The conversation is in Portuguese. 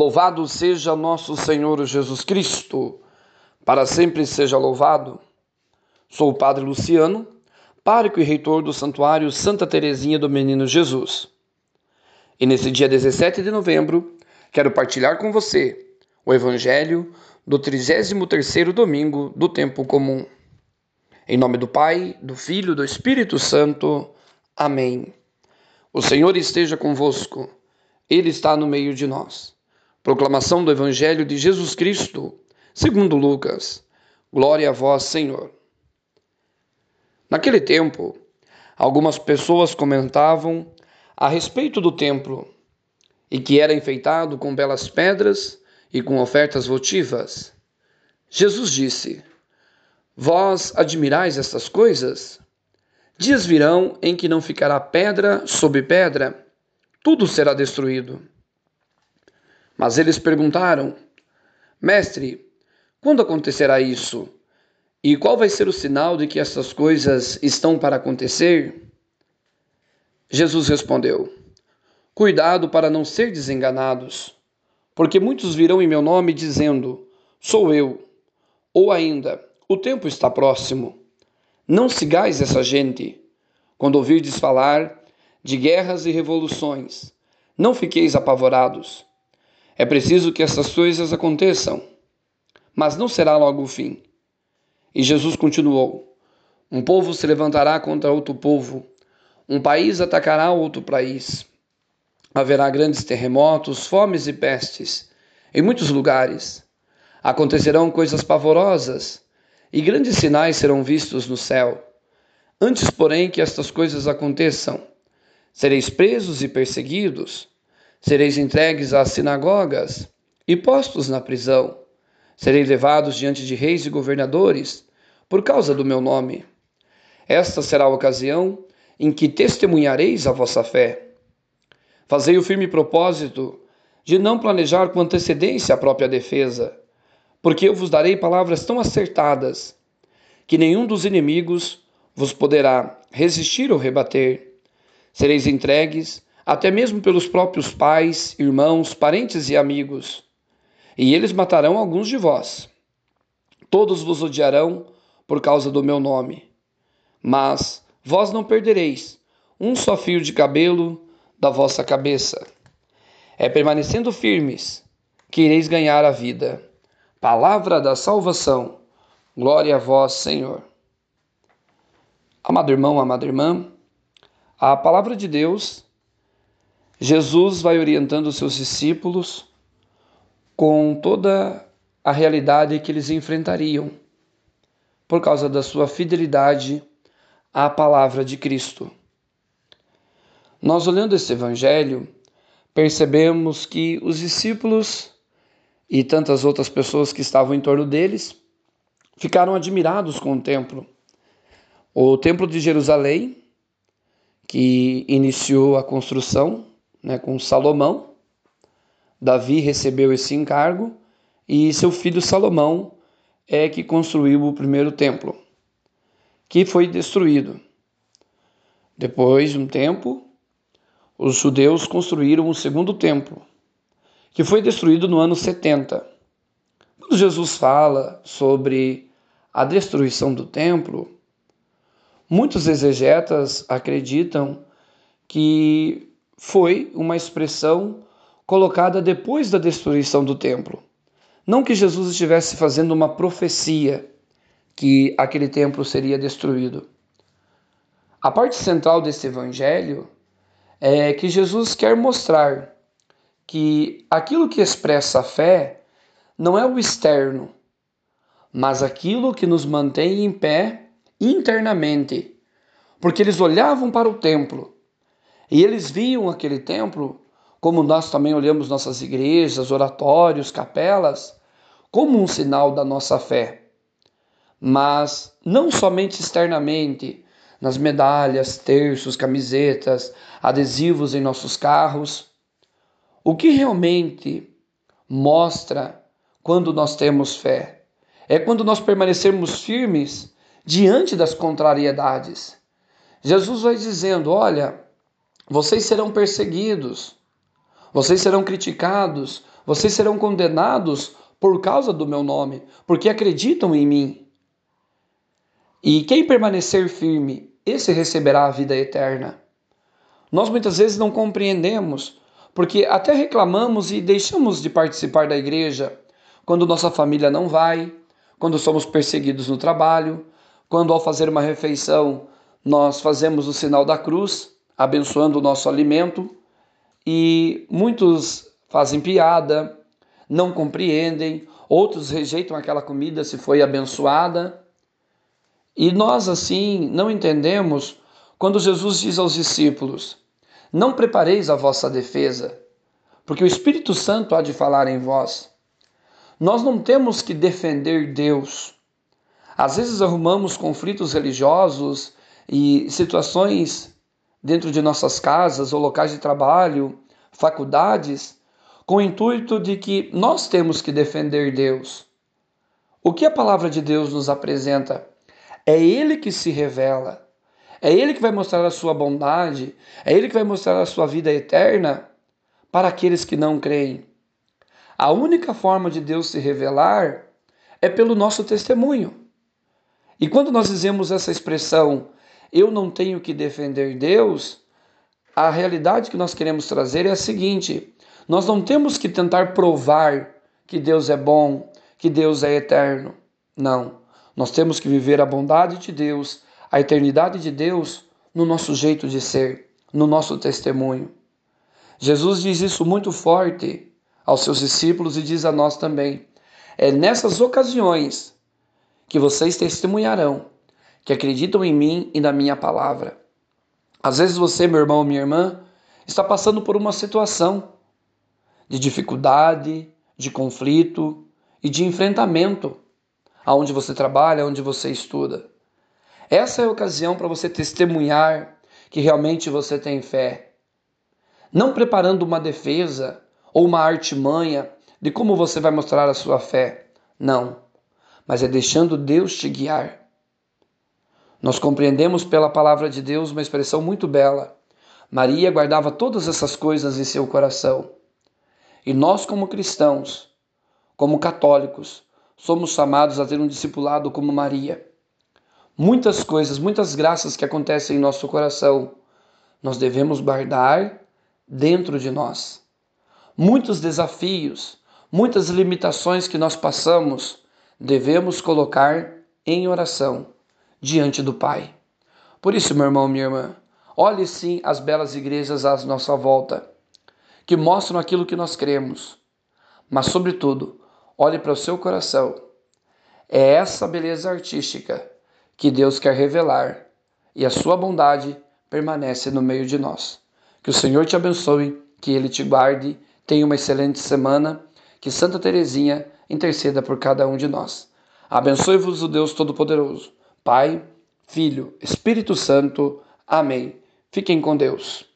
Louvado seja nosso Senhor Jesus Cristo, para sempre seja louvado. Sou o Padre Luciano, pároco e reitor do Santuário Santa Teresinha do Menino Jesus. E nesse dia 17 de novembro, quero partilhar com você o Evangelho do 33º domingo do tempo comum. Em nome do Pai, do Filho do Espírito Santo. Amém. O Senhor esteja convosco. Ele está no meio de nós. Proclamação do Evangelho de Jesus Cristo, segundo Lucas. Glória a vós, Senhor. Naquele tempo, algumas pessoas comentavam a respeito do templo e que era enfeitado com belas pedras e com ofertas votivas. Jesus disse: Vós admirais estas coisas? Dias virão em que não ficará pedra sobre pedra, tudo será destruído. Mas eles perguntaram: Mestre, quando acontecerá isso? E qual vai ser o sinal de que essas coisas estão para acontecer? Jesus respondeu: Cuidado para não ser desenganados, porque muitos virão em meu nome dizendo: Sou eu. Ou ainda, o tempo está próximo. Não sigais essa gente. Quando ouvirdes falar de guerras e revoluções, não fiqueis apavorados é preciso que essas coisas aconteçam, mas não será logo o fim. E Jesus continuou: Um povo se levantará contra outro povo, um país atacará outro país. Haverá grandes terremotos, fomes e pestes em muitos lugares. Acontecerão coisas pavorosas e grandes sinais serão vistos no céu. Antes, porém, que estas coisas aconteçam, sereis presos e perseguidos Sereis entregues às sinagogas e postos na prisão. Sereis levados diante de reis e governadores por causa do meu nome. Esta será a ocasião em que testemunhareis a vossa fé. Fazei o firme propósito de não planejar com antecedência a própria defesa, porque eu vos darei palavras tão acertadas que nenhum dos inimigos vos poderá resistir ou rebater. Sereis entregues até mesmo pelos próprios pais, irmãos, parentes e amigos. E eles matarão alguns de vós. Todos vos odiarão por causa do meu nome. Mas vós não perdereis um só fio de cabelo da vossa cabeça. É permanecendo firmes que ireis ganhar a vida. Palavra da salvação. Glória a vós, Senhor. Amado irmão, amada irmã, a palavra de Deus Jesus vai orientando os seus discípulos com toda a realidade que eles enfrentariam por causa da sua fidelidade à palavra de Cristo. Nós olhando esse evangelho, percebemos que os discípulos e tantas outras pessoas que estavam em torno deles ficaram admirados com o templo. O templo de Jerusalém, que iniciou a construção né, com Salomão. Davi recebeu esse encargo e seu filho Salomão é que construiu o primeiro templo, que foi destruído. Depois de um tempo, os judeus construíram o segundo templo, que foi destruído no ano 70. Quando Jesus fala sobre a destruição do templo, muitos exegetas acreditam que foi uma expressão colocada depois da destruição do templo. Não que Jesus estivesse fazendo uma profecia que aquele templo seria destruído. A parte central desse evangelho é que Jesus quer mostrar que aquilo que expressa a fé não é o externo, mas aquilo que nos mantém em pé internamente. Porque eles olhavam para o templo e eles viam aquele templo, como nós também olhamos nossas igrejas, oratórios, capelas, como um sinal da nossa fé. Mas não somente externamente, nas medalhas, terços, camisetas, adesivos em nossos carros. O que realmente mostra quando nós temos fé é quando nós permanecermos firmes diante das contrariedades. Jesus vai dizendo: Olha, vocês serão perseguidos, vocês serão criticados Vocês serão condenados por causa do meu nome, porque acreditam em mim. E quem permanecer firme, esse receberá a vida eterna. Nós muitas vezes não compreendemos, porque até reclamamos e deixamos de participar da igreja quando nossa família não vai, quando somos perseguidos no trabalho, quando ao fazer uma refeição nós fazemos o sinal da cruz, abençoando o nosso alimento, e muitos fazem piada, não compreendem, outros rejeitam aquela comida se foi abençoada. E nós assim não entendemos quando Jesus diz aos discípulos: Não prepareis a vossa defesa, porque o Espírito Santo há de falar em vós. Nós não temos que defender Deus. Às vezes arrumamos conflitos religiosos e situações dentro de nossas casas ou locais de trabalho, faculdades, com o intuito de que nós temos que defender Deus. O que a palavra de Deus nos apresenta? É Ele que se revela. É Ele que vai mostrar a sua bondade. É Ele que vai mostrar a sua vida eterna para aqueles que não creem. A única forma de Deus se revelar é pelo nosso testemunho. E quando nós dizemos essa expressão, eu não tenho que defender Deus, a realidade que nós queremos trazer é a seguinte: nós não temos que tentar provar que Deus é bom, que Deus é eterno. Não. Nós temos que viver a bondade de Deus, a eternidade de Deus no nosso jeito de ser, no nosso testemunho. Jesus diz isso muito forte aos seus discípulos e diz a nós também. É nessas ocasiões que vocês testemunharão que acreditam em mim e na minha palavra. Às vezes você, meu irmão ou minha irmã, está passando por uma situação de dificuldade, de conflito e de enfrentamento aonde você trabalha, onde você estuda. Essa é a ocasião para você testemunhar que realmente você tem fé. Não preparando uma defesa ou uma artimanha de como você vai mostrar a sua fé. Não. Mas é deixando Deus te guiar. Nós compreendemos pela palavra de Deus uma expressão muito bela. Maria guardava todas essas coisas em seu coração. E nós, como cristãos, como católicos, somos chamados a ter um discipulado como Maria. Muitas coisas, muitas graças que acontecem em nosso coração, nós devemos guardar dentro de nós. Muitos desafios, muitas limitações que nós passamos, devemos colocar em oração diante do Pai. Por isso, meu irmão, minha irmã, olhe sim as belas igrejas à nossa volta, que mostram aquilo que nós cremos, mas, sobretudo, olhe para o seu coração. É essa beleza artística que Deus quer revelar e a sua bondade permanece no meio de nós. Que o Senhor te abençoe, que Ele te guarde, tenha uma excelente semana, que Santa Teresinha interceda por cada um de nós. Abençoe-vos o Deus Todo-Poderoso. Pai, Filho, Espírito Santo. Amém. Fiquem com Deus.